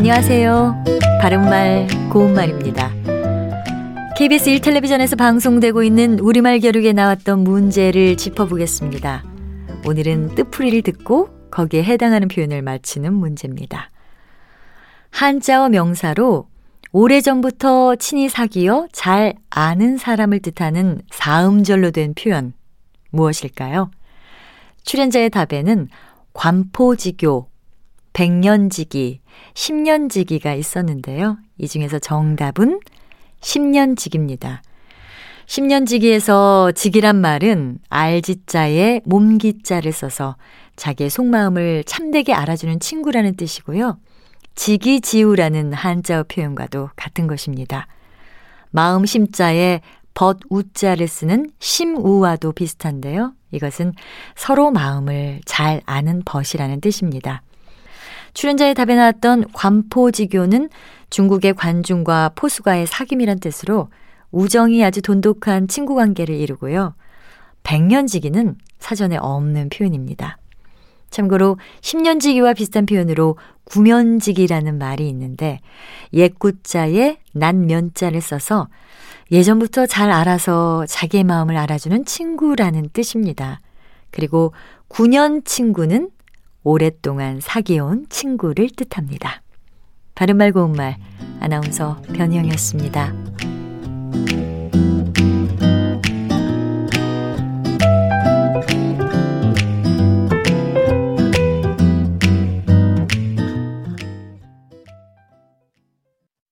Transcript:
안녕하세요. 바른말, 고운말입니다. KBS 1텔레비전에서 방송되고 있는 우리말 겨루기에 나왔던 문제를 짚어보겠습니다. 오늘은 뜻풀이를 듣고 거기에 해당하는 표현을 맞히는 문제입니다. 한자어 명사로 오래전부터 친히 사귀어 잘 아는 사람을 뜻하는 사음절로 된 표현 무엇일까요? 출연자의 답에는 관포지교, 백년지기, 십년지기가 있었는데요. 이 중에서 정답은 십년지기입니다. 십년지기에서 지기란 말은 알지자에 몸기자를 써서 자기의 속마음을 참되게 알아주는 친구라는 뜻이고요. 지기지우라는 한자어 표현과도 같은 것입니다. 마음 심자에 벗우자를 쓰는 심우와도 비슷한데요. 이것은 서로 마음을 잘 아는 벗이라는 뜻입니다. 출연자의 답에 나왔던 관포지교는 중국의 관중과 포수가의 사귐이란 뜻으로 우정이 아주 돈독한 친구 관계를 이루고요. 백년지기는 사전에 없는 표현입니다. 참고로 10년지기와 비슷한 표현으로 구면지기라는 말이 있는데 옛구자에 난면자를 써서 예전부터 잘 알아서 자기의 마음을 알아주는 친구라는 뜻입니다. 그리고 9년 친구는 오랫동안 사귀어온 친구를 뜻합니다. 바른말 고운말 아나운서 변희영이었습니다.